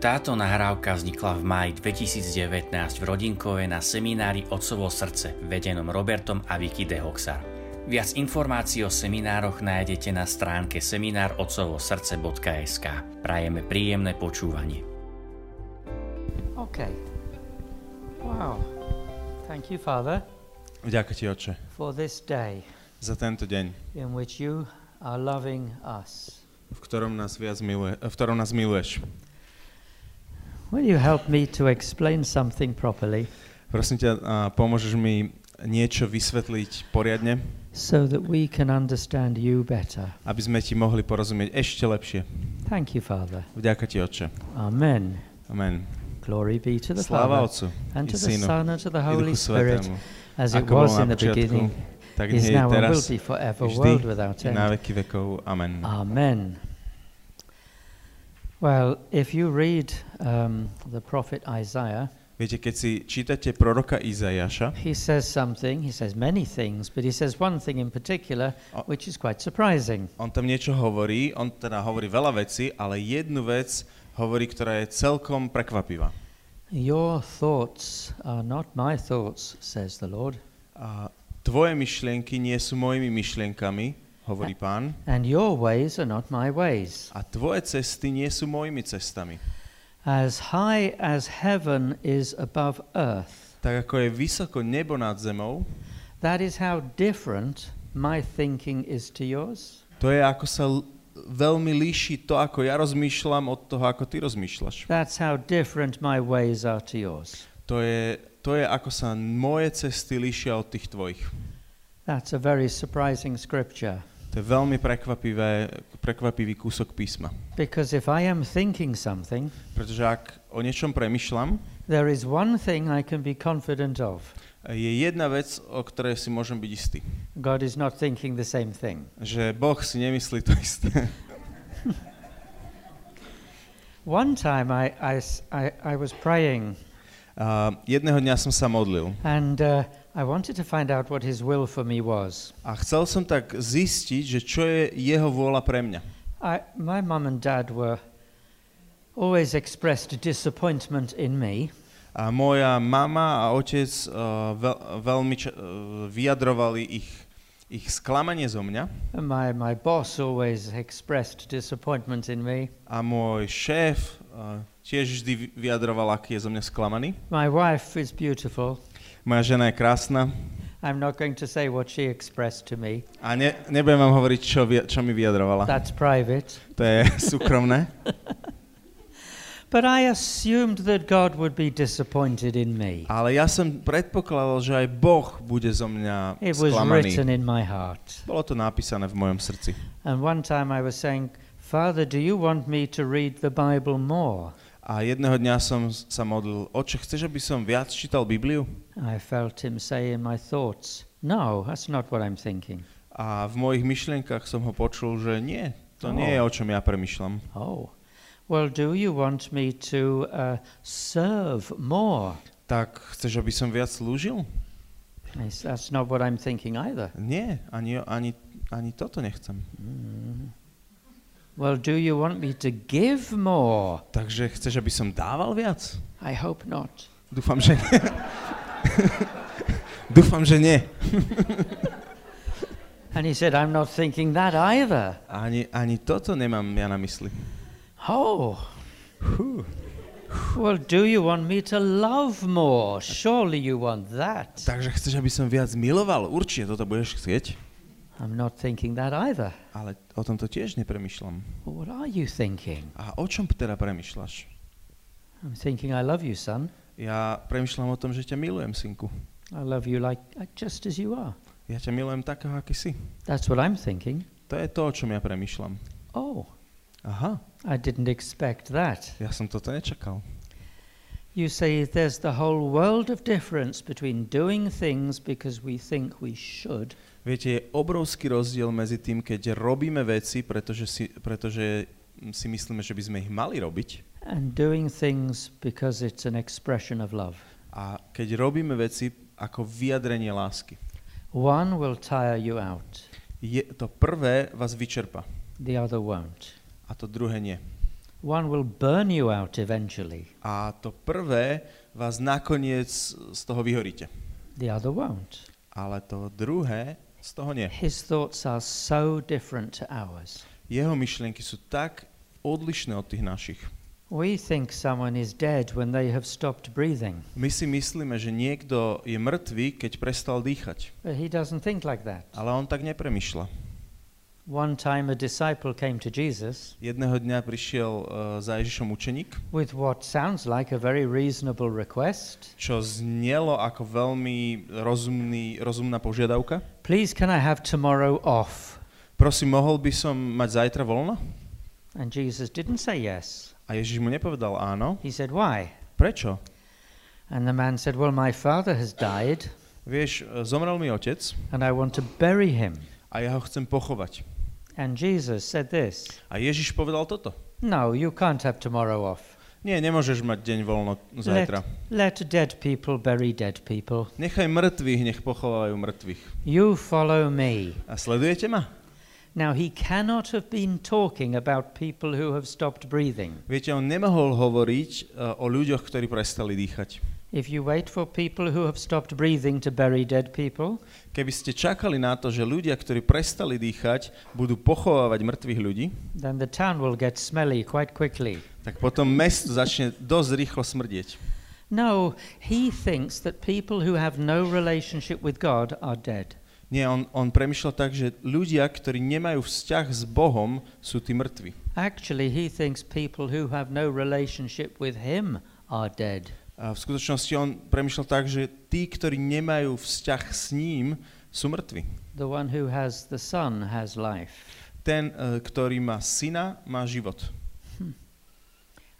Táto nahrávka vznikla v máji 2019 v Rodinkove na seminári Otcovo srdce, vedenom Robertom a Vicky de Hoxar. Viac informácií o seminároch nájdete na stránke seminárotcovosrdce.sk. Prajeme príjemné počúvanie. Okay. Wow. Thank you, Father, Vďaka ti, Oče, for this day za tento deň, in which you are loving us. v ktorom nás, viac miluje, v ktorom nás miluješ. Will you help me to explain something properly Prosím ťa, pomôžeš mi niečo vysvetliť poriadne, so that we can understand you better? aby sme ti mohli porozumieť ešte lepšie. Thank you, Father. Vďaka ti, Oče. Amen. Amen. Glory be to the Sláva Father Otcu and to the Synu Son and to the Holy Spirit, Svetému. as it was in the beginning, tak is now and will be forever, world without i na end. veky vekov. Amen. Amen. Well, if you read um, the prophet Isaiah, Viete, keď si čítate proroka Izajaša, he says something, he says many things, but he says one thing in particular, O- which is quite surprising. on tam niečo hovorí, on teda hovorí veľa vecí, ale jednu vec hovorí, ktorá je celkom prekvapivá. Your thoughts are not my thoughts, says the Lord, A tvoje myšlienky nie sú mojimi myšlienkami, hovorí pán, and your ways are not my ways. a tvoje cesty nie sú mojimi cestami. As high as heaven is above earth, Tak ako je vysoko nebo nad zemou, that is how different my thinking is to yours. to je ako sa veľmi líši to, ako ja rozmýšľam od toho, ako ty rozmýšľaš. That's how different my ways are to yours. To je, to je ako sa moje cesty líšia od tých tvojich. That's a very surprising scripture. To je veľmi prekvapivé, prekvapivý kúsok písma. Because if I am thinking something, Pretože ak o niečom premyšľam, there is one thing I can be confident of je jedna vec, o ktorej si môžem byť istý. God is not thinking the same thing. Že Boh si nemyslí to isté. One time I, I I- I was praying A jedného dňa som sa modlil and uh, I wanted to find out what His will for me was. a chcel som tak zistiť, že čo je jeho vôľa pre mňa. I, my mum and dad were always expressed disappointment in me, A moja mama a otec uh, veľ, veľmi ča- uh, vyjadrovali ich, ich sklamanie zo mňa my, my boss always expressed disappointment in me. a môj šéf uh, tiež vždy vy- vyjadroval, aký je zo mňa sklamaný. My wife is beautiful. Moja žena je krásna I'm not going to say what she expressed to me. a ne, nebudem vám hovoriť, čo, čo mi vyjadrovala. That's private. To je súkromné. But I assumed that God would be disappointed in me. Ale ja som predpokladal, že aj Boh bude zo mňa It was written in my heart. Bolo to napísané v mojom srdci. And one time I was saying, Father, do you want me to read the Bible more? A jedného dňa som sa modlil, oče, chceš, aby som viac čítal Bibliu? I felt him say in my thoughts, No, that's not what I'm thinking. A v mojich myšlienkach som ho počul, že nie, to nie je, o čom ja premyšľam. Oh, well, do you want me to uh, serve more? Tak chceš, aby som viac slúžil? That's not what I'm thinking either. Nie, ani, ani, ani toto nechcem. Mm. Well, do you want me to give more? Takže chceš, aby som dával viac? I hope not. Dúfam, že nie. Dúfam, že nie. And he said, I'm not thinking that either. Ani, ani toto nemám ja na mysli. Oh, Hú. well, do you want me to love more? Surely you want that. Takže chceš, aby som viac miloval? Určite toto budeš chcieť. I'm not thinking that either. Ale o tomto tiež nepremýšľam. What are you thinking? A o čom teda premýšľaš? I'm thinking I love you, son. Ja premýšľam o tom, že ťa milujem, synku. I love you like, like just as you are. Ja ťa milujem takého, aký si. That's what I'm thinking. To je to, o čom ja premýšľam. Oh, Aha, I didn't expect that. ja som toto nečakal. You say there's the whole world of difference between doing things because we think we should Viete, je obrovský rozdiel medzi tým, keď robíme veci, pretože si, pretože si myslíme, že by sme ich mali robiť, and doing things because it's an expression of love. a keď robíme veci ako vyjadrenie lásky. One will tire you out, Je, to prvé vás vyčerpa the other won't. a to druhé nie. One will burn you out eventually, a to prvé vás nakoniec z toho vyhoríte. the other won't. Ale to druhé z toho nie. His thoughts are so different to ours. Jeho myšlienky sú tak odlišné od tých našich. We think someone is dead when they have stopped breathing, My si myslíme, že niekto je mŕtvý, keď prestal dýchať. but he doesn't think like that. Ale on tak nepremýšľa. One time a disciple came to Jesus Jedného dňa prišiel uh, za Ježišom učeník, with what sounds like a very reasonable request. čo znelo ako veľmi rozumný, rozumná požiadavka. Please, can I have tomorrow off? Prosím, mohol by som mať zajtra voľno? And Jesus didn't say yes. A Ježiš mu nepovedal áno. He said, Why? Prečo? And the man said, Well, my father has died, Vieš, e, zomrel mi otec and I want to bury him. a ja ho chcem pochovať. And Jesus said this A Ježiš povedal toto. No, you can't have tomorrow off. Nie, nemôžeš mať deň voľno zajtra. Let dead people bury dead people. Nechaj mŕtvych, nech pochovajú mŕtvych. You follow me. A sledujete ma? Now, he cannot have been talking about people who have stopped breathing. Viete, on nemohol hovoriť uh, o ľuďoch, ktorí prestali dýchať. If you wait for people who have stopped breathing to bury dead people, Keby ste čakali na to, že ľudia, ktorí prestali dýchať, budú pochovávať mŕtvych ľudí, then the town will get smelly quite quickly. tak potom mesto začne dosť rýchlo smrdieť. No, he thinks that people who have no relationship with God are dead. Nie, on, on premyšľal tak, že ľudia, ktorí nemajú vzťah s Bohom, sú tí mŕtvi. Actually, he thinks people who have no relationship with him are dead. V skutočnosti on premyšľal tak, že tí, ktorí nemajú vzťah s ním, sú mŕtvi. The one who has the Son has life. Ten, eh, ktorý má syna, má život.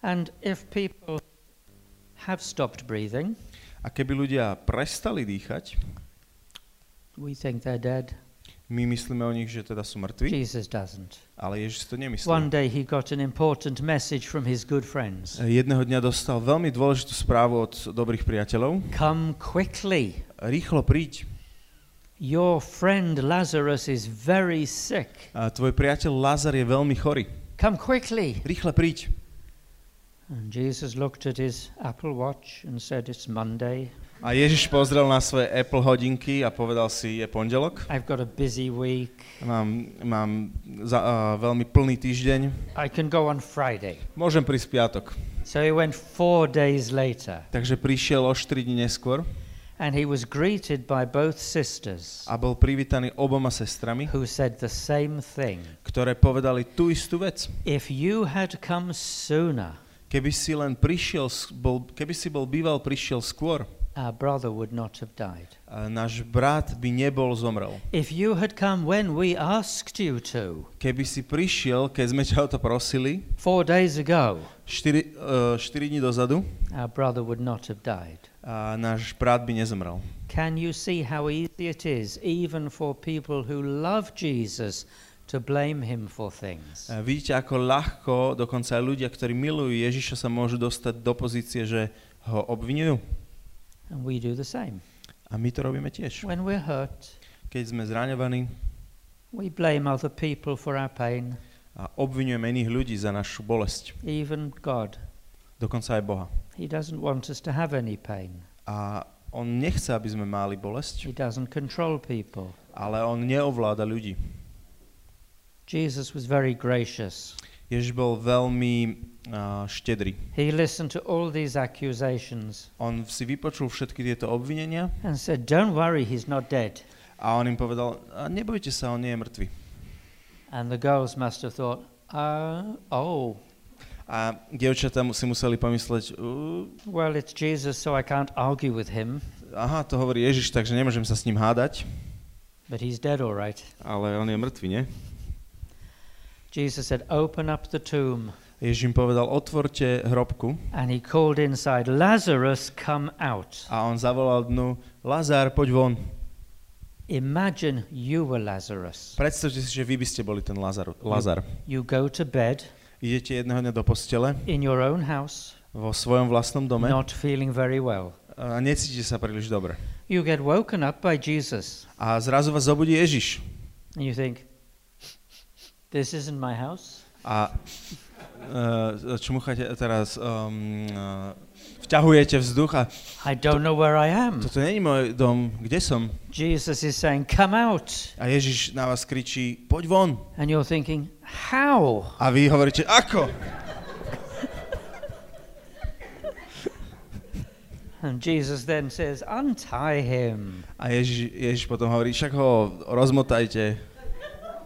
And if people have stopped breathing, A keby ľudia prestali dýchať, we think they're dead. My myslíme o nich, že teda sú mŕtvi, Jesus doesn't. ale Ježiš to nemyslí. One day he got an important message from his good friends. Jedného dňa dostal veľmi dôležitú správu od dobrých priateľov. Come quickly. Rýchlo príď. Your friend Lazarus is very sick. A tvoj priateľ Lazar je veľmi chorý. Come quickly. Rýchle príď. And Jesus looked at his Apple Watch and said, It's Monday. A Ježiš pozrel na svoje Apple hodinky a povedal si, je pondelok. I've got a busy week. Mám, mám za, uh, veľmi plný týždeň. I can go on Friday. Môžem prísť piatok. So he went four days later Takže prišiel o 4 dní neskôr and he was greeted by both sisters a bol privítaný oboma sestrami, who said the same thing. ktoré povedali tú istú vec. If you had come sooner, Keby si len prišiel, bol, keby si bol býval prišiel skôr, our brother would not have died. náš brat by nebol zomrel. If you had come when we asked you to, Keby si prišiel, keď sme ťa o to prosili, four days ago, 4, uh, 4 dní dozadu, our brother would not have died. a náš brat by nezomrel. Can you see how easy it is, even for people who love Jesus, to blame him for things? A vidíte, ako ľahko dokonca aj ľudia, ktorí milujú Ježiša, sa môžu dostať do pozície, že ho obvinujú. And we do the same. A my to robíme tiež. When we're hurt, Keď sme zraňovaní we blame other people for our pain, a obvinujeme iných ľudí za našu bolesť, even God. dokonca aj Boha. He doesn't want us to have any pain. A on nechce, aby sme mali bolesť, He doesn't control people. ale on neovláda ľudí. Jesus was very gracious. Ježiš bol veľmi uh, štedrý. He listened to all these accusations On si vypočul všetky tieto obvinenia and said, Don't worry, he's not dead. a on im povedal, "A nebojte sa, on nie je mŕtvy. And the girls must have thought, uh, Oh, A dievčatá si museli pomysleť, "Uh, well, it's Jesus, so I can't argue with him, aha, to hovorí Ježiš, takže nemôžem sa s ním hádať, but he's dead, all right. ale on je mŕtvy, nie? Jesus said, Open up the tomb. Ježiš im povedal, otvorte hrobku And he called inside, Lazarus, come out. a on zavolal dnu, Lazár, poď von. Imagine you were Lazarus. Predstavte si, že vy by ste boli ten Lazar. Lazar. You go to bed Idete jedného dňa do postele in your own house, vo svojom vlastnom dome not feeling very well. a necítite sa príliš dobre. You get woken up by Jesus, A zrazu vás zobudí Ježiš. and you think, This isn't my house. A uh, čmucháte teraz, um, uh, vťahujete vzduch a I don't know where I am. toto není môj dom, kde som? Jesus is saying, Come out. A Ježiš na vás kričí, poď von. And you're thinking, How? A vy hovoríte, ako? And Jesus then says, Untie him. A Ježiš, Ježiš potom hovorí, však ho rozmotajte.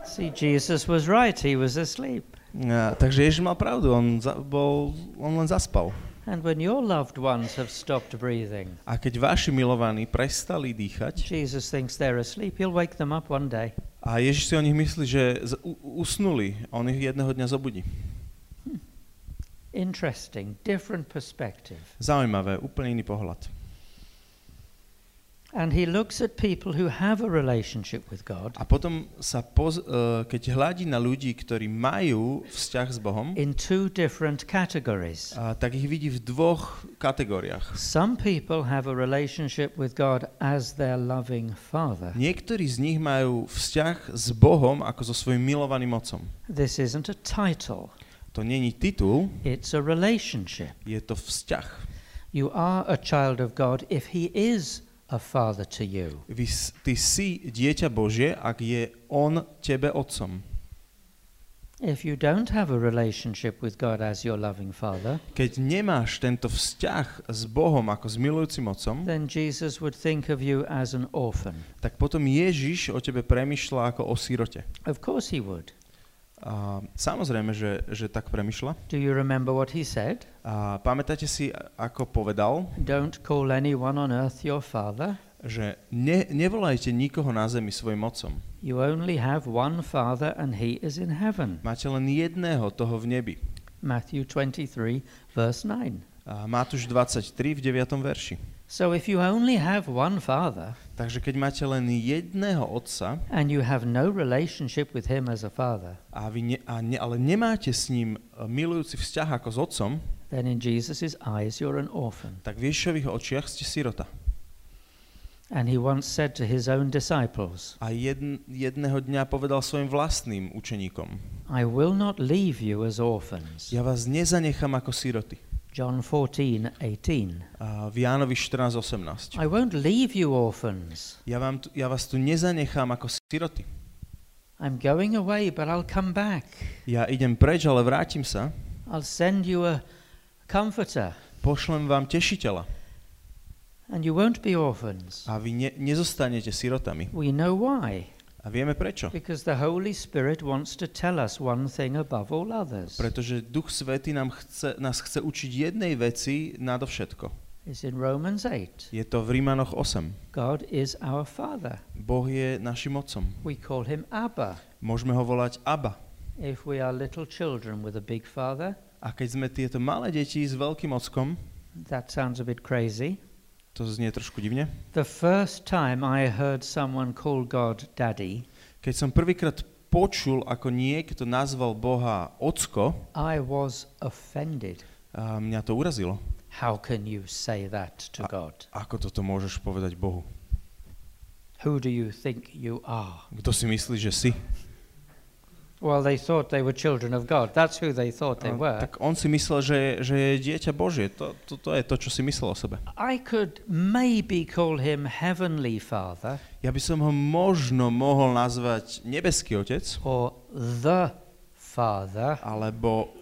See, Jesus was right. He was asleep. A, takže Ježiš mal pravdu, on, za, bol, on len zaspal. And when your loved ones have stopped breathing, A keď vaši milovaní prestali dýchať, Jesus thinks they're asleep. He'll wake them up one day. a Ježiš si o nich myslí, že z, u, usnuli, on ich jedného dňa zobudí. Interesting, different perspective. Zaujímavé, úplne iný pohľad. And he looks at people who have a relationship with God A potom sa, poz, uh, keď hľadí na ľudí, ktorí majú vzťah s Bohom, in two different categories. a, tak ich vidí v dvoch kategóriách. Some people have a relationship with God as their loving Father. Niektorí z nich majú vzťah s Bohom ako so svojím milovaným otcom. This isn't a title, To není titul, it's a relationship. je to vzťah. You are a child of God if He is a father to you. Vy, ty si dieťa Božie, ak je on tebe otcom. If you don't have a relationship with God as your loving father, Keď nemáš tento vzťah s Bohom ako s milujúcim otcom, then Jesus would think of you as an orphan. tak potom Ježiš o tebe premyšľa ako o sírote. Of course He would. A samozrejme, že, že tak premyšľa. Do you remember what He said? A pamätáte si, ako povedal, Don't call anyone on earth your father. že ne, nevolajte nikoho na zemi svojim otcom. You only have one father, and He is in heaven. Máte len jedného toho v nebi. Matthew 23, verse 9. A Matúš 23 v 9. verši. So if you only have one father, Takže keď máte len jedného otca, and you have no relationship with him as a father, a vy ne, a ne, ale nemáte s ním e, milujúci vzťah ako s otcom, then in Jesus' eyes you're an orphan. tak v Ježišových očiach ste sirota. And he once said to his own disciples, A jedn, jedného dňa povedal svojim vlastným učeníkom, I will not leave you as orphans. ja vás nezanechám ako siroty. John 14, 18. A v Jánovi 14.18. I won't leave you orphans. Ja, vám tu, ja vás tu nezanechám ako siroty. I'm going away, but I'll come back. Ja idem preč, ale vrátim sa. I'll send you a comforter, Pošlem vám tešiteľa. and you won't be orphans. A vy ne, nezostanete sirotami. We know why. A vieme prečo. Because the Holy Spirit wants to tell us one thing above all others. Pretože Duch Svetý nám chce, nás chce učiť jednej veci nadovšetko. It's in Romans 8. Je to v Rímanoch 8. God is our Father. Boh je našim otcom. We call him Abba. Môžeme ho volať Abba. If we are little children with a big father, A keď sme tieto malé deti s veľkým ockom, that sounds a bit crazy. To znie trošku divne. The first time I heard someone call God Daddy, Keď som prvýkrát počul, ako niekto nazval Boha ocko, I was offended. a mňa to urazilo. How can you say that to A- God? Ako toto môžeš povedať Bohu? Who do you think you are? Kto si myslí, že si? Well, they thought they were children of God. That's who they thought they were. tak on si myslel, že, že je dieťa Božie. To, to, to je to, čo si myslel o sebe. I could maybe call him Heavenly Father Ja by som ho možno mohol nazvať nebeský otec, or the Father, alebo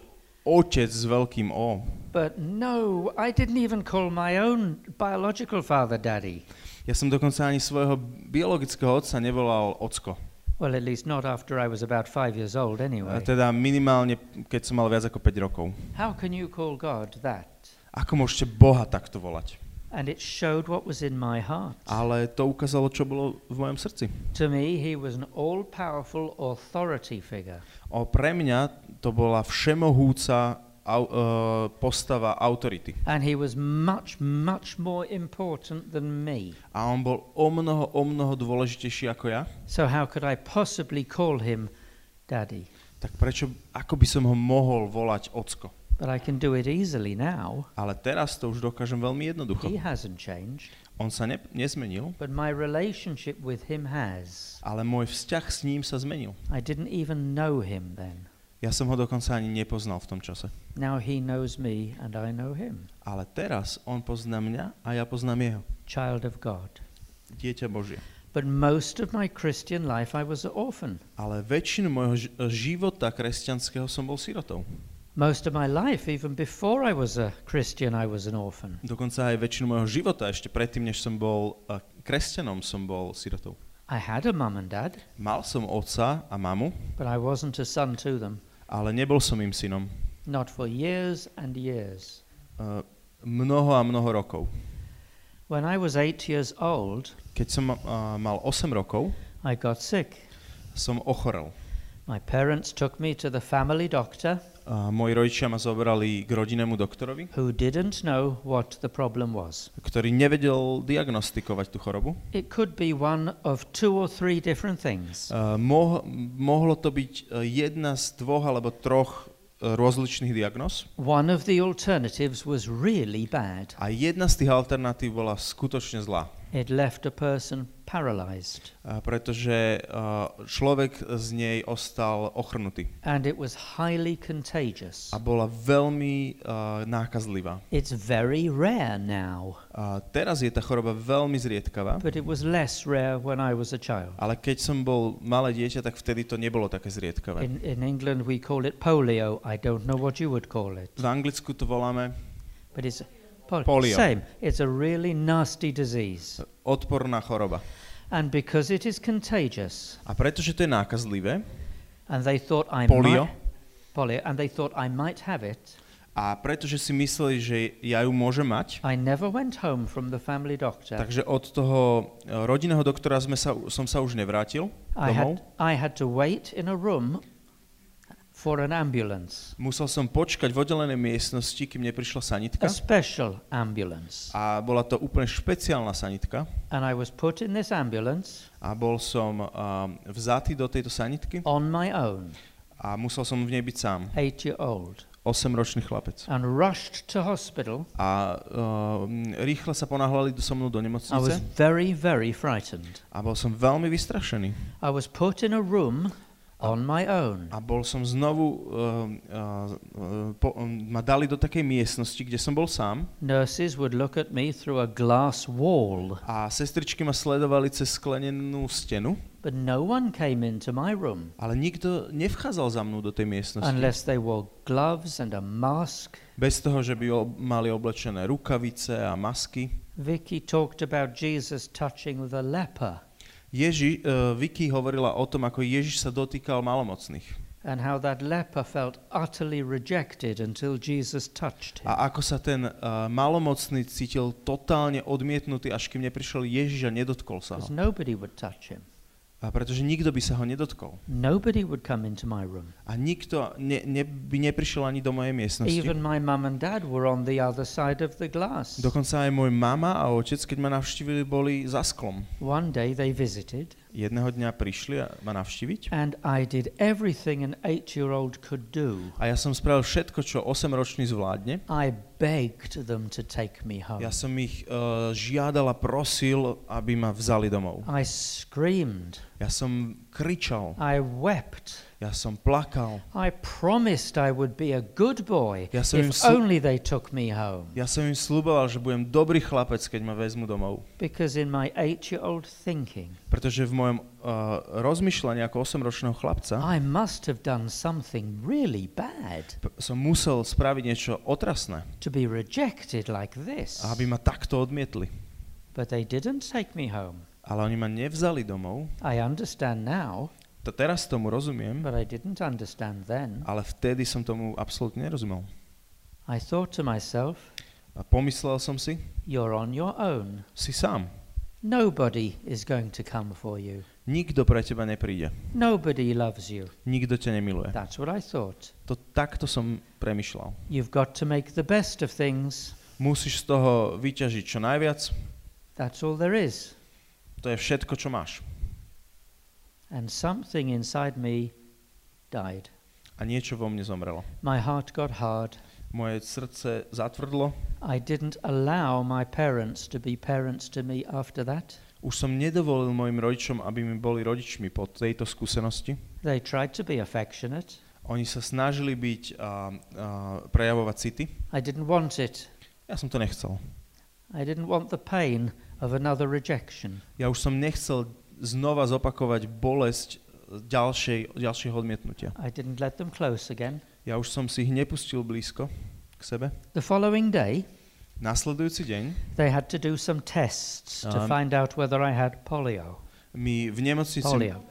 otec s veľkým O. but no, I didn't even call my own biological father Daddy. Ja som dokonca ani svojho biologického otca nevolal ocko. Well, at least not after I was about five years old, A anyway. teda minimálne, keď som mal viac ako 5 rokov. How can you call God that? Ako môžete Boha takto volať? And it showed what was in my heart. Ale to ukázalo, čo bolo v mojom srdci. To me, he was an all powerful authority figure. O, pre mňa to bola všemohúca au, uh, postava autority. And he was much, much more important than me. A on bol o mnoho, o mnoho dôležitejší ako ja. So, how could I possibly call him Daddy? Tak prečo, ako by som ho mohol volať ocko? But I can do it easily now. Ale teraz to už dokážem veľmi jednoducho. He hasn't changed, On sa ne, nezmenil, but my relationship with him has. ale môj vzťah s ním sa zmenil. I didn't even know him then. Ja som ho dokonca ani nepoznal v tom čase. Now he knows me and I know him. Ale teraz on pozná mňa a ja poznám jeho. Child of God. Dieťa Božie. But most of my Christian life I was an orphan. Ale väčšinu môjho života kresťanského som bol sirotou. Most of my life, even before I was a Christian, I was an orphan. Dokonca aj väčšinu môjho života, ešte predtým, než som bol uh, kresťanom, som bol sirotou. I had a mum and dad, Mal som otca a mamu, but I wasn't a son to them. Ale nebol som im synom. Not for years and years. Uh, mnoho a mnoho rokov. When I was eight years old, Keď som uh, mal 8 rokov, I got sick. som ochorel. My parents took me to the family doctor, Moji rodičia ma zobrali k rodinnému doktorovi, who didn't know what the problem was. ktorý nevedel diagnostikovať tú chorobu. It could be one of two or three different things. Uh, moh- mohlo to byť uh, jedna z dvoch alebo troch uh, rozličných diagnóz One of the alternatives was really bad. a jedna z tých alternatív bola skutočne zlá. It left a person paralyzed, Uh, pretože uh, človek z nej ostal ochrnutý and it was highly contagious. a bola veľmi uh, nákazlivá. It's very rare now, A teraz je tá choroba veľmi zriedkavá, but it was less rare when I was a child. ale keď som bol malé dieťa, tak vtedy to nebolo také zriedkavé. In, in England, we call it polio. I don't know what you would call it, V Anglicku to voláme but it's Polio. same. It's a really nasty disease, odporná choroba. and because it is contagious, A pretože to je nákazlivé, and they thought I polio, might polio, and they thought I might have it. a pretože si mysleli, že ja ju môžem mať, I never went home from the family doctor. takže od toho e, rodinného doktora sme sa, som sa už nevrátil I domov. had, I had to wait in a room for an ambulance, Musel som počkať v oddelenej miestnosti, kým neprišla sanitka. a special ambulance. A bola to úplne špeciálna sanitka. And I was put in this ambulance A bol som um, vzatý do tejto sanitky on my own, a musel som v nej byť sám. eight year old, 8-ročný chlapec. and rushed to hospital. A um, rýchle sa ponáhľali do so mnou do I was nemocnice very, very frightened. a bol som veľmi vystrašený. I was put in a room on my own. A bol som znovu, uh, uh, po, um, ma dali do takej miestnosti, kde som bol sám Nurses would look at me through a glass wall, a sestričky ma sledovali cez sklenenú stenu, but no one came into my room ale nikto nevchádzal za mnou do tej miestnosti. unless they wore gloves and a mask. Bez toho, že by ob- mali oblečené rukavice a masky. Vicky talked about Jesus touching the leper Ježi, uh, Vicky hovorila o tom, ako Ježiš sa dotýkal malomocných. and how that leper felt utterly rejected until Jesus touched him. A ako sa ten uh, malomocný cítil totálne odmietnutý, až kým neprišiel Ježiš a nedotkol sa ho. nobody would touch him. A pretože nikto by sa ho nedotkol. Nobody would come into my room. A nikto ne, ne, by neprišiel ani do mojej miestnosti. Even my mum and dad were on the other side of the glass. Dokonca aj môj mama a otec, keď ma navštívili, boli za sklom. One day they visited, Jedného dňa prišli a ma navštíviť and I did everything an eight year old could do. a ja som spravil všetko, čo 8-ročný zvládne. I begged them to take me home. Ja som ich uh, žiadal a prosil, aby ma vzali domov. I screamed. Ja som kričal, I wept. ja som plakal, I promised I would be a good boy Ja som if only they took me home. ja som im slúboval, že budem dobrý chlapec, keď ma vezmu domov. Because in my eight year old thinking, Pretože v mojom uh, rozmýšľaní ako 8-ročného chlapca I must have done something really bad som musel spraviť niečo otrasné, to be rejected like this. aby ma takto odmietli. But they didn't take me home. Ale oni ma nevzali domov. I understand now, To teraz tomu rozumiem, but I didn't understand then. ale vtedy som tomu absolútne nerozumel. I thought to myself, A pomyslel som si, you're on your own. si sám. Nobody is going to come for you. Nikto pre teba nepríde. Nobody loves you. Nikto ťa nemiluje. That's what I thought. To takto som premyšľal. You've got to make the best of things. Musíš z toho vyťažiť čo najviac. That's all there is. To je všetko, čo máš. And something inside me died. A niečo vo mne zomrelo. My heart got hard. Moje srdce zatvrdlo. I didn't allow my parents to be parents to me after that. Už som nedovolil mojim rodičom, aby mi boli rodičmi po tejto skúsenosti. They tried to be affectionate. Oni sa snažili byť, uh, uh, prejavovať city. I didn't want it. Ja som to nechcel. I didn't want the pain of another rejection. Ja už som nechcel znova zopakovať bolesť ďalšej, ďalšieho odmietnutia. I didn't let them close again. Ja už som si ich nepustil blízko k sebe. The following day, Nasledujúci deň they had to do some tests to Um, find out whether I had polio. mi v nemocnici... Polio.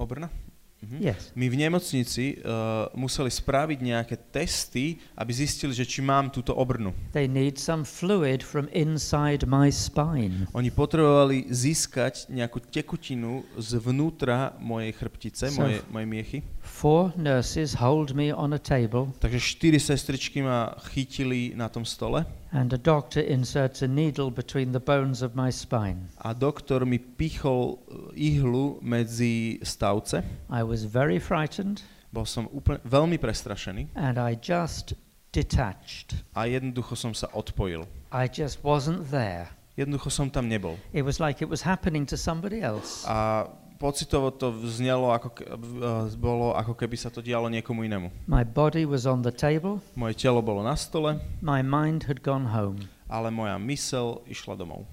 Obrna? Mhm. Yes. My v nemocnici uh, museli spraviť nejaké testy, aby zistili, že či mám túto obrnu. They need some fluid from inside my spine. Oni potrebovali získať nejakú tekutinu zvnútra mojej chrbtice, So- moje, moje miechy. Four nurses hold me on a table, Takže štyri sestričky ma chytili na tom stole and a doctor inserts a needle between the bones of my spine. a doktor mi pichol uh, ihlu medzi stavce. I was very frightened, Bol som úplne, veľmi prestrašený and I just detached. a jednoducho som sa odpojil. I just wasn't there. Jednoducho som tam nebol. It was like it was happening to somebody else. A pocitovo to vznelo, ako, ke- uh, bolo, ako keby sa to dialo niekomu inému. My body was on the table, Moje telo bolo na stole, my mind had gone home. ale moja mysel išla domov.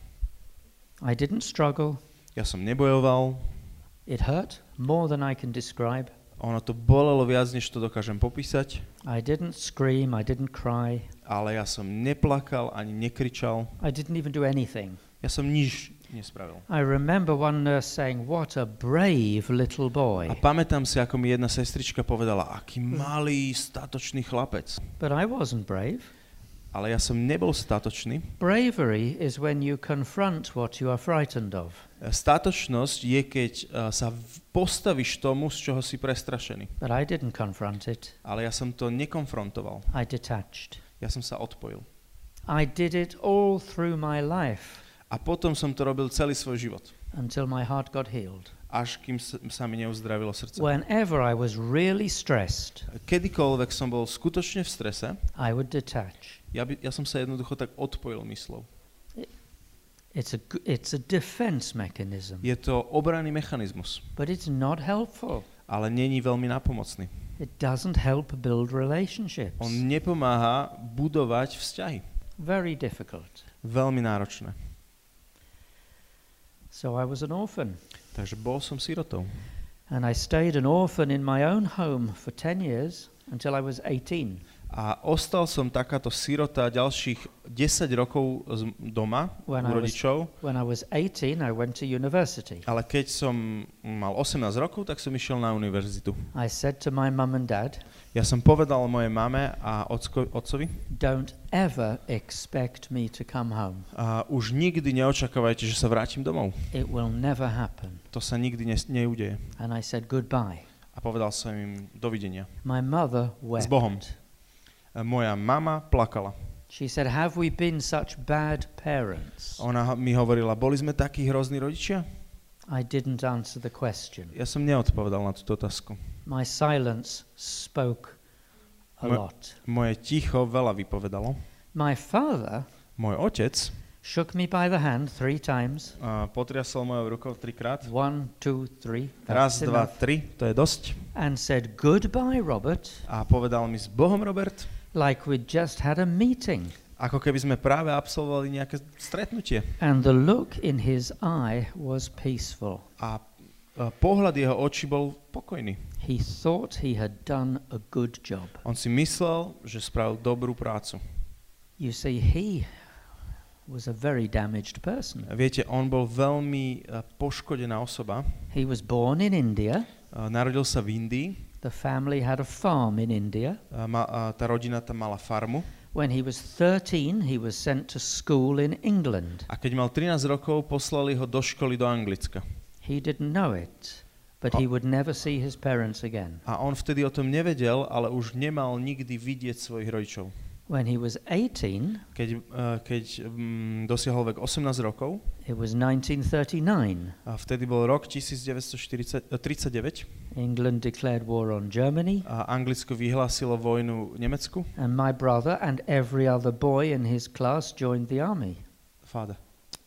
I didn't struggle. Ja som nebojoval, It hurt more than I can describe. ono to bolelo viac, než to dokážem popísať, I didn't scream, I didn't cry, ale ja som neplakal ani nekričal. I didn't even do anything. Ja som nič nespravil. I remember one nurse saying, What a brave little A boy. pamätám si, ako mi jedna sestrička povedala, aký malý, statočný chlapec. But I wasn't brave. Ale ja som nebol statočný. Bravery is when you confront what you are frightened of. Statočnosť je, keď uh, sa postavíš tomu, z čoho si prestrašený. But I didn't confront it, Ale ja som to nekonfrontoval. I detached. Ja som sa odpojil. I did it all through my life A potom som to robil celý svoj život. until my heart got healed. Až kým sa, mi neuzdravilo srdce. Whenever I was really stressed, Kedykoľvek som bol skutočne v strese, I would detach. ja, by, ja som sa jednoducho tak odpojil myslou. It's a, it's a defense mechanism, Je to obranný mechanizmus, but it's not helpful. ale není veľmi napomocný. It doesn't help build relationships. On nepomáha budovať vzťahy. Very difficult. Veľmi náročné. So I was an orphan, Takže bol som sirotou. and I stayed an orphan in my own home for 10 years until I was 18. A ostal som takáto sirota ďalších 10 rokov z doma When u I was- rodičov, When I was 18, I went to university. ale keď som mal 18 rokov, tak som išiel na univerzitu. I said to my mum and dad, Ja som povedal mojej mame a ocko, otcovi, don't ever expect me to come home. a už nikdy neočakávajte, že sa vrátim domov. It will never happen. To sa nikdy ne, neudeje. And I said goodbye. A povedal som im dovidenia. My mother wept. Bohom. Moja mama plakala. She said, Have we been such bad parents? Ona mi hovorila, boli sme takí hrozní rodičia? I didn't answer the question. Ja som neodpovedal na túto otázku. My silence spoke a Ma- lot. Moje ticho veľa vypovedalo. My father Môj otec shook me by the hand three times. uh, potriasol mojou rukou trikrát. One, two, three. Raz, That's dva, enough. tri, to je dosť. And said, Goodbye, Robert, A povedal mi s Bohom, Robert, like we'd just had a meeting. ako keby sme práve absolvovali nejaké stretnutie. And the look in his eye was peaceful. A pohľad jeho očí bol pokojný. He thought he had done a good job. On si myslel, že spravil dobrú prácu. You see, he was a very damaged person. Viete, on bol veľmi uh, poškodená osoba. He was born in India. Uh, narodil sa v Indii. The family had a farm in India. Uh, ma, uh, tá rodina tam mala farmu. When he was 13, he was sent to school in England. A keď mal 13 rokov, poslali ho do školy do Anglicka. He didn't know it, but he would never see his parents again. A on vtedy o tom nevedel, ale už nemal nikdy vidieť svojich rodičov. When he was 18, Keď, uh, keď um, dosiahol vek 18 rokov, it was 1939. a vtedy bol rok 1939, England declared war on Germany, a Anglicko vyhlásilo vojnu Nemecku. and my brother and every other boy in his class joined the army. Fáda.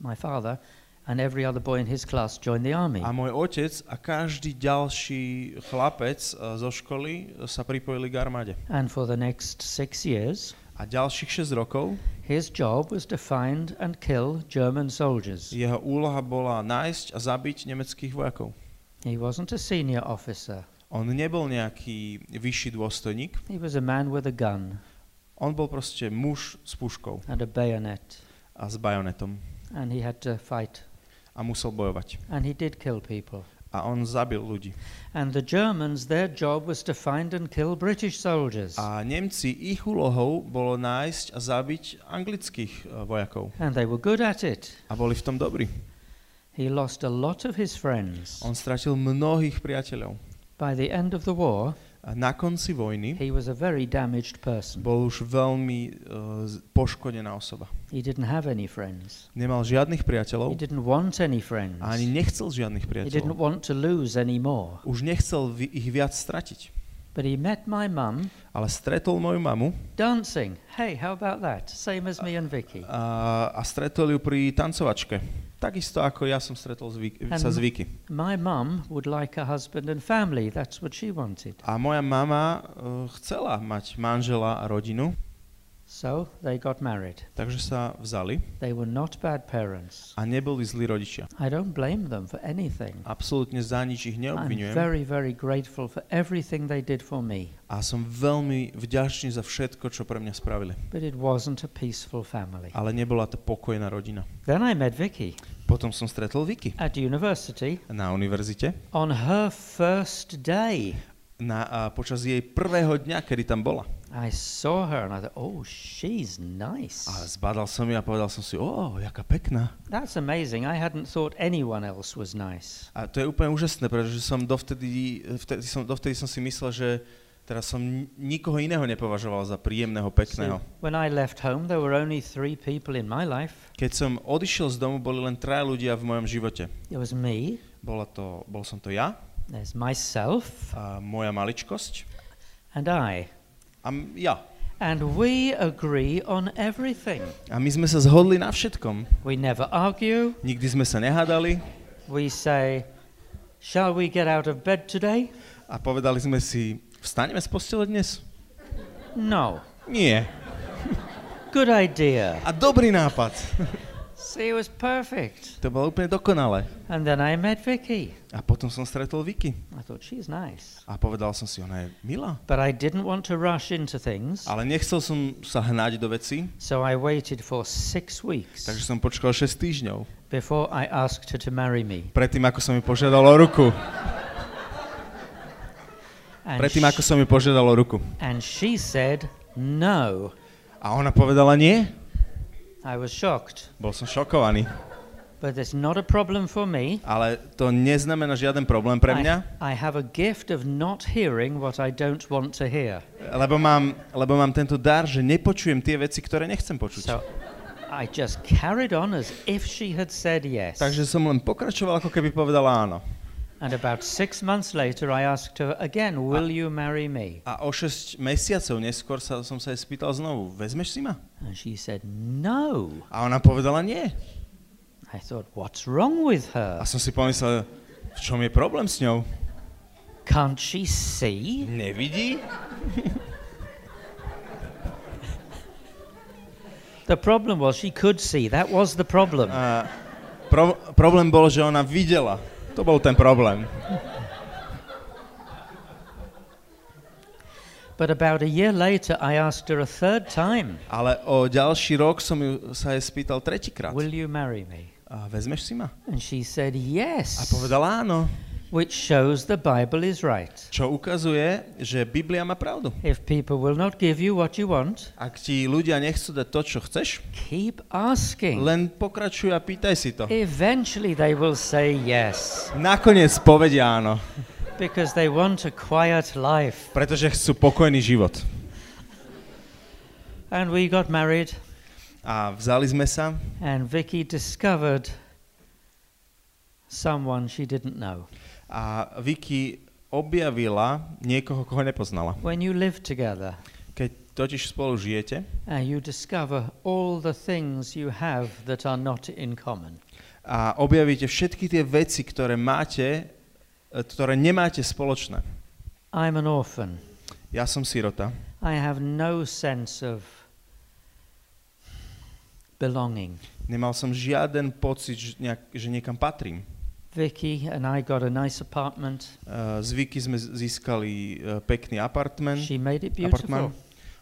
My father and every other boy in his class joined the army. A môj otec a každý ďalší chlapec eh, zo školy sa pripojili k armáde. And for the next six years, A ďalších 6 rokov his job was to find and kill German soldiers. jeho úloha bola nájsť a zabiť nemeckých vojakov. He wasn't a senior officer. On nebol nejaký vyšší dôstojník, He was a man with a gun on bol proste muž s puškou and a bayonet, a s bajonetom and he had to fight. a musel bojovať. And he did kill people. A on zabil ľudí. And the Germans, their job was to find and kill British soldiers. A Nemci, ich úlohou bolo nájsť a zabiť anglických eh, vojakov. And they were good at it. A boli v tom dobrí. He lost a lot of his friends. On stratil mnohých priateľov. By the end of the war, A na konci vojny he was a very damaged person. bol už veľmi uh, poškodená osoba. He didn't have any friends. Nemal žiadnych He priateľov didn't want any friends. a ani nechcel žiadnych He didn't priateľov. want to lose any more. Už nechcel ich viac stratiť. But he met my mum Ale stretol moju mamu dancing. Hey, how about that? Same as me and Vicky. a, a stretol ju pri tancovačke. Takisto ako ja som stretol Ano. sa zvyky. My mum would like a husband and family. That's what she wanted. A moja mama uh, chcela mať manžela a rodinu, So they got married. takže sa vzali They were not bad parents. a neboli zlí rodičia. I don't blame them for anything. Absolútne za nič ich I'm neobvinujem very, very grateful for everything they did for me. a som veľmi vďačný za všetko, čo pre mňa spravili. But it wasn't a peaceful family. Ale nebola to pokojná rodina. Then I met Vicky Potom som stretol Vicky at university na univerzite on her first day. na, a počas jej prvého dňa, kedy tam bola. I saw her and I thought, oh, she's nice. A zbadal som ju a povedal som si, o, jaká pekná. That's amazing. I hadn't thought anyone else was nice. A to je úplne úžasné, pretože som dovtedy, vtedy som, dovtedy som si myslel, že teraz som ni- nikoho iného nepovažoval za príjemného, pekného. when I left home, there were only three people in my life. Keď som odišiel z domu, boli len traja ľudia v mojom živote. There was me, Bola to, bol som to ja, there's myself, a moja maličkosť and I. a ja. And we agree on everything. A my sme sa zhodli na všetkom. We never argue. Nikdy sme sa nehádali We say, Shall we get out of bed today? a povedali sme si, vstaneme z postele dnes? No. Nie. Good idea. A dobrý nápad. See, it was perfect. To bolo úplne dokonalé. And then I met Vicky. A potom som stretol Vicky. I thought, she's nice. A povedal som si, ona je milá. But I didn't want to rush into things. Ale nechcel som sa hnať do veci, So I waited for six weeks takže som počkal 6 týždňov. before I asked her to marry me. Predtým, ako som mi požiadal o ruku. And, Predtým, ako som mi požiadal o ruku. and she said no. A ona povedala nie. I was shocked. Bol som šokovaný. But it's not a problem for me. Ale to neznamená žiaden problém pre mňa, I, I have a gift of not hearing what I don't want to hear. lebo mám, lebo mám tento dar, že nepočujem tie veci, ktoré nechcem počuť. So I just carried on as if she had said yes. Takže som len pokračoval, ako keby povedala áno. And about six months later, I asked her again, Will you marry me? A o 6 mesiacov neskôr sa, som sa jej spýtal znovu, vezmeš si ma? And she said, No. A ona povedala nie. I thought, What's wrong with her? A som si pomyslel, v čom je problém s ňou? Can't she see? Nevidí? The problem was she could see. That was the problem. A pro, problém bol, že ona videla. To bol ten problém. But about a year later, I asked her a third time, Ale o ďalší rok som ju, sa jej spýtal tretíkrát. Will you marry me? A vezmeš si ma? And she said, A Yes. povedala áno. Which shows the Bible is right. Čo ukazuje, že Biblia má pravdu. If people will not give you what you want, Ak ti ľudia nechcú dať to, čo chceš, keep asking. len pokračuj a pýtaj si to. Eventually, they will say yes Nakoniec povedia áno, because they want a quiet life. pretože chcú pokojný život. And we got married, A vzali sme sa and Vicky discovered someone she didn't know. A Vicky objavila niekoho, koho nepoznala. When you live together Keď totiž spolu žijete and you discover all the things you have that are not in common, a objavíte všetky tie veci, ktoré máte, e, ktoré nemáte spoločné. I'm an orphan. Ja som sirota. I have no sense of belonging. Nemal som žiaden pocit, že, nejak, že niekam patrím. Vicky and I got a nice apartment. Uh, z Vicky sme získali uh, pekný apartment. She made it beautiful.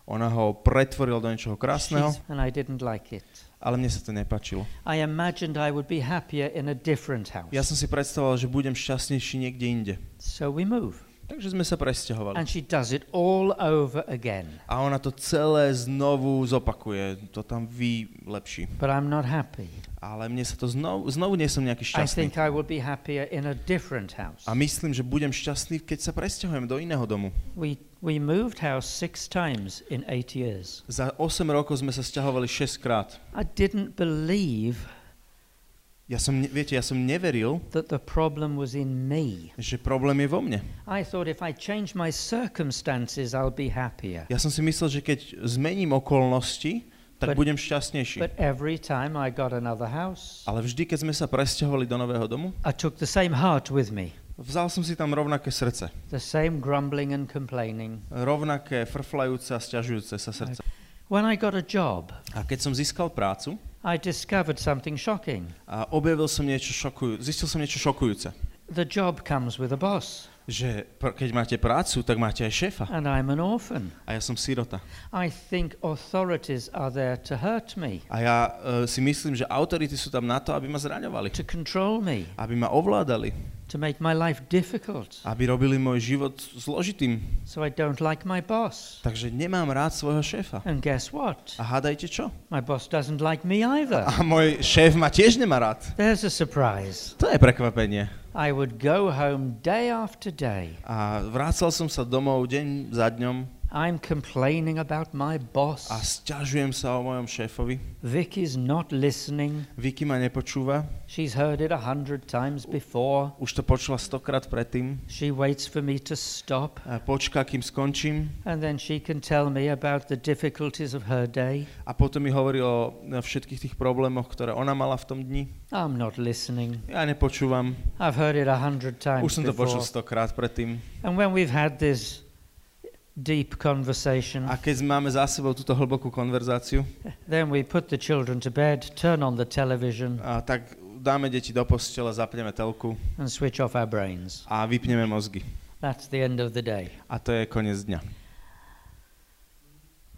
Ona ho pretvorila do niečoho krásneho, She's- and I didn't like it. ale mne sa to nepačilo. I imagined I would be happier in a different house. Ja som si predstavoval, že budem šťastnejší niekde inde. So we move. Takže sme sa presťahovali. And she does it all over again. A ona to celé znovu zopakuje, to tam vylepší. But I'm not happy. Ale mne sa to znovu, znovu nie som nejaký I šťastný. think I will be happier in a different house. A myslím, že budem šťastný, keď sa presťahujem do iného domu. We, we moved house six times in eight years. Za 8 rokov sme sa sťahovali 6 krát. I didn't believe Ja som, viete, ja som neveril, that the problem was in me. že problém je vo mne. I thought if I change my circumstances, I'll be happier. Ja som si myslel, že keď zmením okolnosti, tak But- budem šťastnejší. But every time I got another house, Ale vždy, keď sme sa presťahovali do nového domu, I took the same heart with me, vzal som si tam rovnaké srdce. the same grumbling and complaining. Rovnaké frflajúce a sťažujúce sa srdce. When I got a job, A keď som získal prácu I discovered something shocking. a objavil som niečo šokujúce, zistil som niečo šokujúce. The job comes with a boss, Že pr- keď máte prácu, tak máte aj šéfa. and I'm an orphan. A ja som sirota. I think authorities are there to hurt me, A ja uh, si myslím, že autority sú tam na to, aby ma zraňovali. to control me, Aby ma ovládali. to make my life difficult. Aby robili môj život zložitým. So I don't like my boss. Takže nemám rád svojho šéfa. And guess what? A hádajte čo? My boss doesn't like me either. A môj šéf ma tiež nemá rád. There's a surprise. To je prekvapenie. I would go home day after day. A vrácal som sa domov deň za dňom I'm complaining about my a boss. sťažujem sa o mojom šéfovi. Vicky's not listening. Vicky ma nepočúva. She's heard it a hundred times before. Už to počula stokrát predtým. She waits for me to stop, A počká, kým skončím. and then she can tell me about the difficulties of her day. A potom mi hovorí o všetkých tých problémoch, ktoré ona mala v tom dni. I'm not listening. Ja nepočúvam. I've heard it a hundred times Už som to počul before. stokrát predtým. And when we've had this deep conversation, A keď máme za sebou túto hlbokú konverzáciu, then we put the children to bed, turn on the television, a tak dáme deti do postele, zapneme telku and switch off our brains. a vypneme mozgy. That's the end of the day. A to je koniec dňa.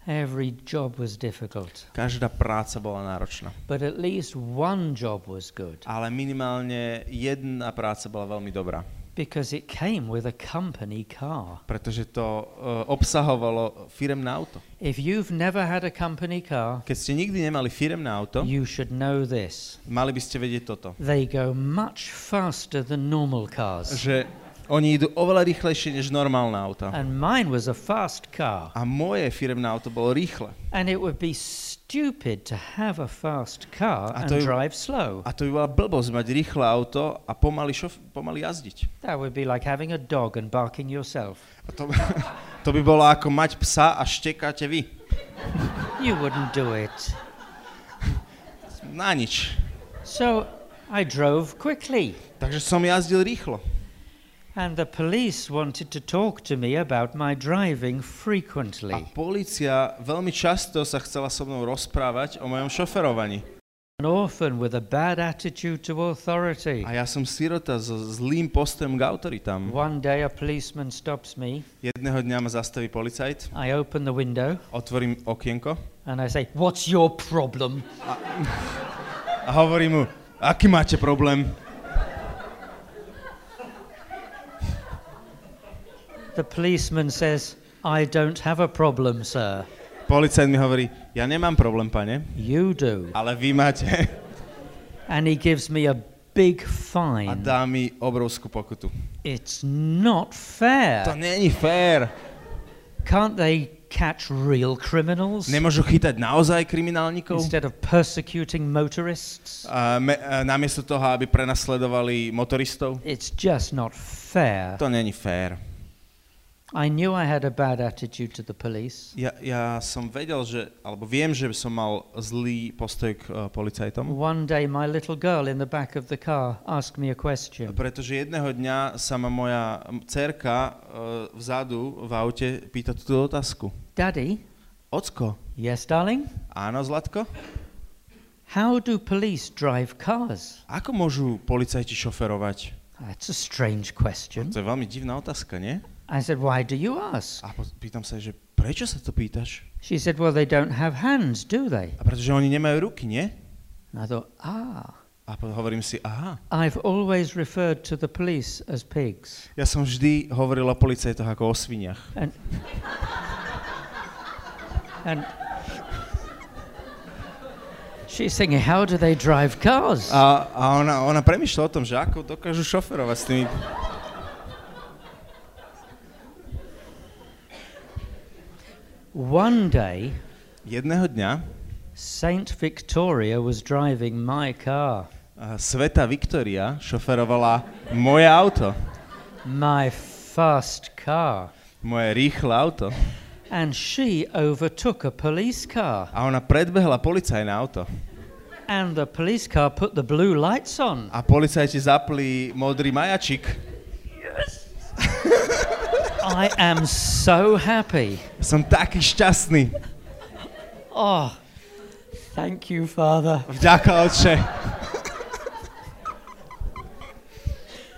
Every job was difficult, Každá práca bola náročná. but at least one job was good Ale minimálne jedna práca bola veľmi dobrá. Because it came with a company car. Pretože to uh, obsahovalo firemné auto. If you've never had a company car, Keď ste nikdy nemali firemné auto, you should know this. mali by ste vedieť toto. They go much faster than normal cars. Že oni idú oveľa rýchlejšie než normálne auta. And mine was a fast car. A moje firemné auto bolo rýchle. And it would be stupid to have a fast car A and to je- drive slow. A to by bola blbosť mať rýchle auto a pomaly, šof- pomaly jazdiť. That would be like having a dog and barking yourself. A to, to by bolo ako mať psa a štekáte vy. You wouldn't do it. Na nič. So I drove quickly. Takže som jazdil rýchlo. And the police wanted to talk to me about my driving A frequently. policia veľmi často sa chcela so mnou rozprávať o mojom šoferovaní. An orphan with a bad attitude to authority. A ja som sirota so zlým postojom k autoritám. One day a policeman stops me. Jedného dňa ma zastaví policajt, I open the window otvorím okienko and I say, What's your problem? a hovorím mu, aký máte problém? The policeman says, I don't have a problem, sir. Policajt mi hovorí, ja nemám problém, pane, You do. ale vy máte. And he gives me a big A fine. dá mi obrovskú pokutu. It's not To fair. není fér. Can't they catch real criminals Nemôžu chytať naozaj kriminálnikov? instead of persecuting motorists? A me, a namiesto toho, aby prenasledovali motoristov? It's just not fair. To není fér. I knew I had a bad attitude to the police. Ja, ja som vedel, že, alebo viem, že som mal zlý postoj k uh, policajtom, One day, my little girl in the back of the car asked me a question. pretože jedného dňa sa ma moja cerka uh, vzadu v aute pýta túto otázku. Daddy? Ocko, Yes, darling? áno, Zlatko? How do police drive cars? Ako môžu policajti šoferovať? That's a strange question. To je veľmi divná otázka, nie? I said, Why do you ask? A pýtam sa, že prečo sa to pýtaš? She said, Well, they don't have hands, do they? A pretože oni nemajú ruky, nie? And I thought, Ah. A hovorím si, aha. I've always referred to the police as pigs. Ja som vždy hovoril o policajtoch ako o sviniach. And, and she's thinking, How do they drive cars? A, a ona, ona premyšľa o tom, že ako dokážu šoferovať s tými... One day, Jedného dňa Saint Victoria was driving my car, a Sveta Viktoria šoferovala moje auto, my fast car, moje rýchle auto. and she overtook a police car. A ona predbehla policajné auto. And the police car put the blue lights on. A policajti zapli modrý majačik. I am so happy. Som taký šťastný. Oh, thank you, Father. Vďaka, oče.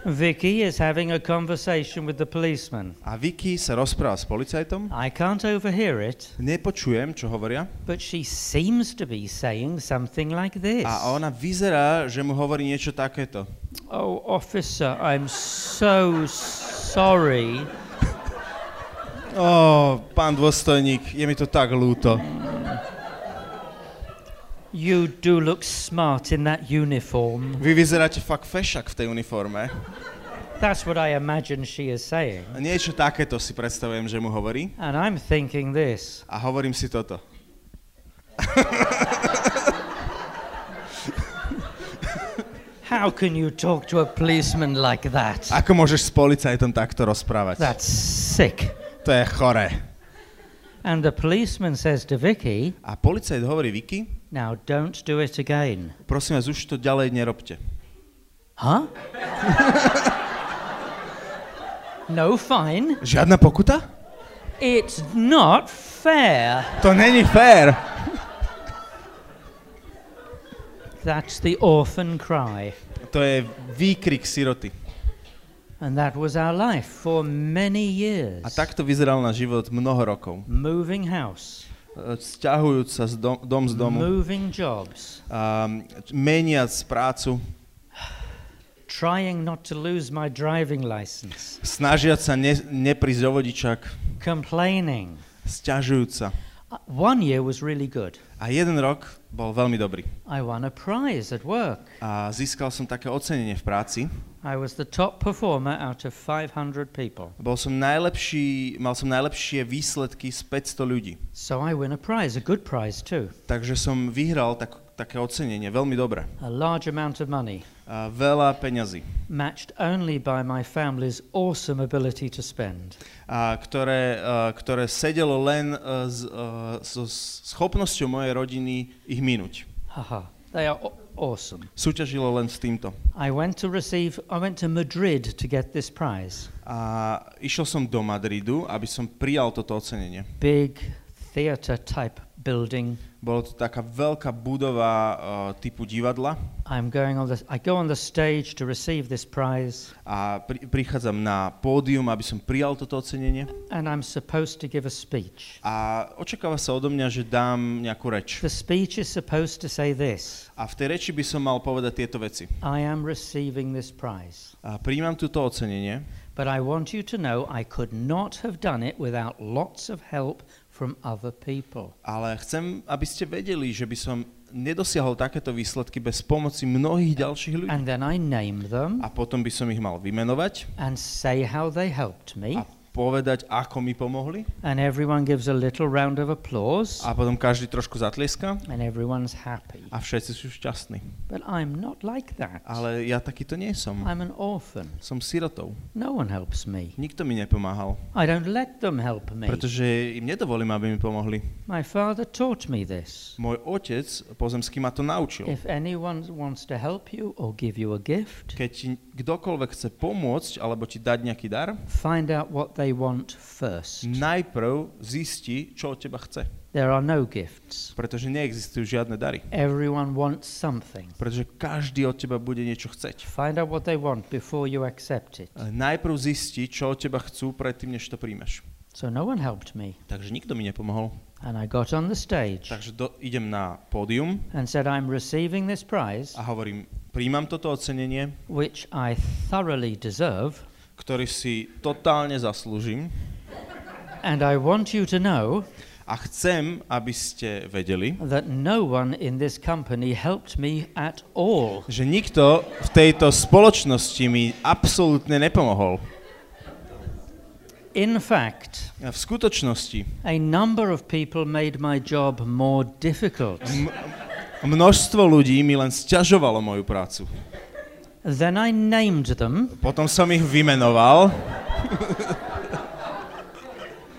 Vicky is having a conversation with the policeman. A Vicky sa rozpráva s policajtom. I can't overhear it, Nepočujem, čo hovoria. but she seems to be saying something like this. A ona vyzerá, že mu hovorí niečo takéto. Oh, officer, I'm so sorry. Ó, pán dôstojník, je mi to tak ľúto. You do look smart in that uniform. Vy vyzeráte fakt fešak v tej uniforme. That's what I imagine she is saying. Niečo takéto si predstavujem, že mu hovorí. And I'm thinking this A hovorím si toto. How can you talk to a policeman like that? Ako môžeš s policajtom takto rozprávať? That's sick. To je choré. And the policeman says to Vicky, A policajt hovorí Vicky, Now don't do it again. prosím vás, už to ďalej nerobte. Huh? no fine. Žiadna pokuta? It's not fair. To není fér. That's the orphan cry. To je výkrik siroty. And that was our life for many years. A takto vyzeral na život mnoho rokov. Moving house, E, Sťahujúc sa z dom, dom z domu, moving jobs, a meniac prácu, trying not to lose my driving license, snažiať sa ne, neprísť o vodičak, complaining. sťažujúc sa. Uh, One year was really good. A jeden rok bol veľmi dobrý. I won a prize at work. A získal som také ocenenie v práci. I was the top performer out of 500 people. Bol som najlepší, mal som najlepšie výsledky z 500 ľudí. So I win a prize, a good prize too. Takže som vyhral tak, také ocenenie, veľmi dobré. A large amount of money, A veľa peňazí, matched only by my family's awesome ability to spend. a ktoré, a, ktoré sedelo len a, s, a, so schopnosťou mojej rodiny ich minúť. Haha, they are aw- awesome. Súťažilo len s týmto. I went to receive, I went to Madrid to get this prize. A išiel som do Madridu, aby som prijal toto ocenenie. Big theatre type building. Bolo to taká veľká budova uh, typu divadla I'm going on the, I go on the stage to receive this prize, a pri, prichádzam na pódium, aby som prijal toto ocenenie and I'm supposed to give a speech. a očakáva sa odo mňa, že dám nejakú reč. The speech is supposed to say this A v tej reči by som mal povedať tieto veci. I am receiving this prize. A príjmam túto ocenenie, But I want you to know I could not have done it without lots of help from other people. ale chcem, aby ste vedeli, že by som nedosiahol takéto výsledky bez pomoci mnohých ďalších ľudí. And then I name them A potom by som ich mal vymenovať and say how they helped me. a povedať, ako mi pomohli and everyone gives a little round of applause a potom každý trošku zatlieska and everyone's happy. a všetci sú šťastní. But I'm not like that. Ale ja takýto nie som. I'm an orphan. Som sirotou. No one helps me. Nikto mi nepomáhal, I don't let them help me. pretože im nedovolím, aby mi pomohli. My father taught me this. Môj otec pozemský ma to naučil. If anyone wants to help you or give you a gift, Keď ti kdokoľvek chce pomôcť alebo ti dať nejaký dar, find out what they want first. najprv zisti, čo od teba chce. There are no gifts. Pretože neexistujú žiadne dary. Everyone wants something. Pretože každý od teba bude niečo chceť. Find out what they want before you accept it. Najprv zisti, čo od teba chcú predtým, než to príjmeš. So no one helped me. Takže nikto mi nepomohol. And I got on the stage Takže do, idem na pódium and said, I'm receiving this prize, a hovorím, príjmam toto ocenenie, which I thoroughly deserve, ktorý si totálne zaslúžim and I want you to know a chcem, aby ste vedeli, that no one in this company helped me at all. že nikto v tejto spoločnosti mi absolútne nepomohol. In fact, v skutočnosti a number of people made my job more difficult. množstvo ľudí mi len sťažovalo moju prácu. Then I named them Potom som ich vymenoval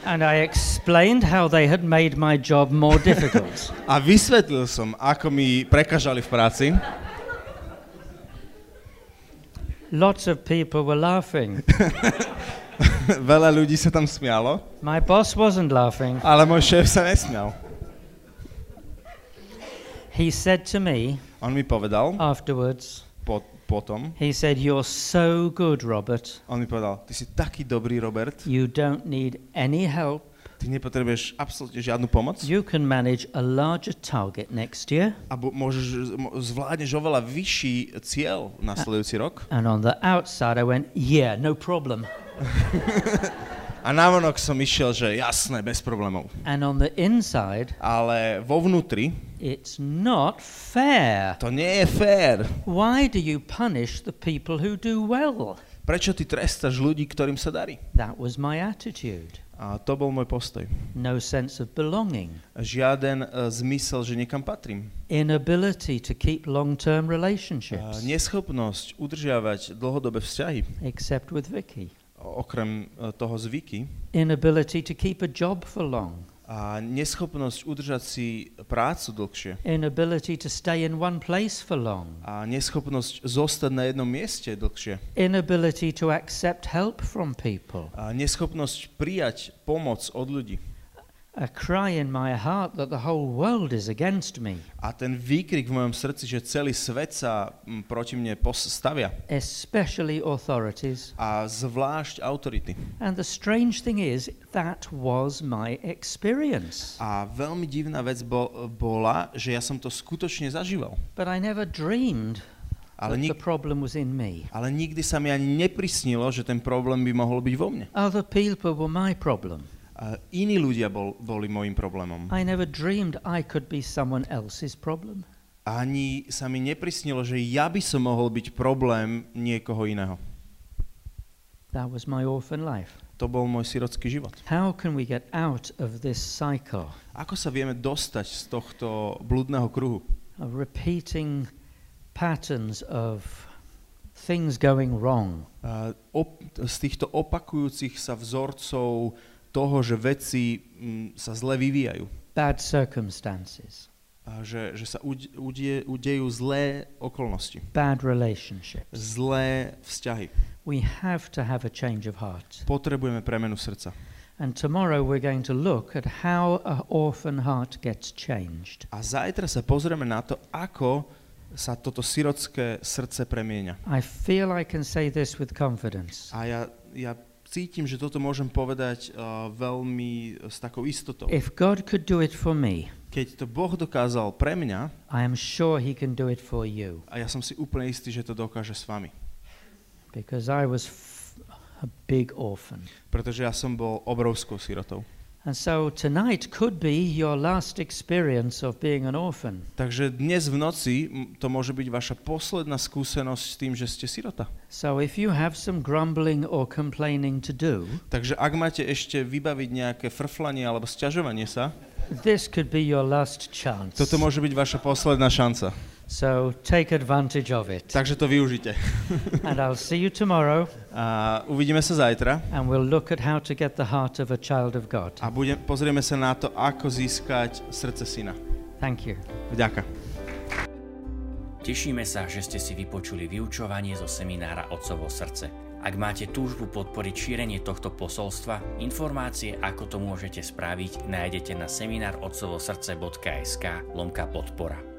and I explained how they had made my job more difficult. a vysvetlil som, ako mi prekažali v práci. Lots of people were laughing. Veľa ľudí sa tam smialo, My boss wasn't laughing. ale môj šéf sa nesmial. He said to me On mi povedal afterwards, po, potom, he said, You're so good, Robert. on mi povedal, ty si taký dobrý, Robert, You don't need any help. ty nepotrebuješ absolútne žiadnu pomoc You can manage a larger target next year. a môžeš, zvládneš oveľa vyšší cieľ nasledujúci rok. And on the outside, I went, Yeah, no problem. A navonok som išiel, že jasné, bez problémov. And on the inside, Ale vo vnútri it's not fair. to nie je fér. Why do you punish the people who do well? Prečo ty trestáš ľudí, ktorým sa darí? That was my attitude. A to bol môj postoj. No sense of belonging, Žiaden uh, zmysel, že niekam patrím. inability to keep long term Uh, relationships, neschopnosť udržiavať dlhodobé vzťahy, except with Vicky, okrem uh, toho zvyky, inability to keep a job for long, a neschopnosť udržať si prácu dlhšie. Inability to stay in one place for long, a neschopnosť zostať na jednom mieste dlhšie. Inability to accept help from people, a neschopnosť prijať pomoc od ľudí a cry in my heart that the whole world is against me, a ten výkrik v mojom srdci, že celý svet sa mm, proti mne postavia especially authorities. a zvlášť autority. And the strange thing is, that was my experience. A veľmi divná vec bol, bola, že ja som to skutočne zažíval. But I never dreamed Ale, that the nik- problem was in me. ale nikdy sa mi ani neprisnilo, že ten problém by mohol byť vo mne. Other people were my problem. A iní ľudia bol, boli môjim problémom. I never dreamed I could be someone else's problem. Ani sa mi neprisnilo, že ja by som mohol byť problém niekoho iného. That was my orphan life. To bol môj sirotský život. How can we get out of this cycle Ako sa vieme dostať z tohto blúdneho kruhu? of repeating patterns of things going wrong? A op- z týchto opakujúcich sa vzorcov toho, že veci mm, sa zle vyvíjajú. Bad circumstances, A že, že sa udie, udejú zlé okolnosti, bad relationships. zlé vzťahy. We have to have a change of heart. Potrebujeme premenu srdca. And tomorrow we're going to look at how an orphan heart gets changed. A zajtra sa pozrieme na to, ako sa toto sirotské srdce premieňa. I feel I can say this with confidence. A ja, ja cítim, že toto môžem povedať uh, veľmi s takou istotou. If God could do it for me, Keď to Boh dokázal pre mňa, I am sure He can do it for you. a ja som si úplne istý, že to dokáže s vami. Because I was a big orphan. Pretože ja som bol obrovskou sirotou. And so tonight could be your last experience of being an orphan. Takže dnes v noci to môže byť vaša posledná skúsenosť s tým, že ste sirota. So if you have some grumbling or complaining to do, Takže ak máte ešte vybaviť nejaké frflanie alebo sťažovanie sa, this could be your last chance. toto môže byť vaša posledná šanca. So take advantage of it. Takže to využite. And I'll see you tomorrow A uvidíme sa zajtra and we'll look at how to get the heart of a child of God. a budem, pozrieme sa na to, ako získať srdce syna. Thank you. Vďaka. Tešíme sa, že ste si vypočuli vyučovanie zo seminára Otcovo srdce. Ak máte túžbu podporiť šírenie tohto posolstva, informácie, ako to môžete spraviť, nájdete na seminárotcovosrdce.sk lomka podpora.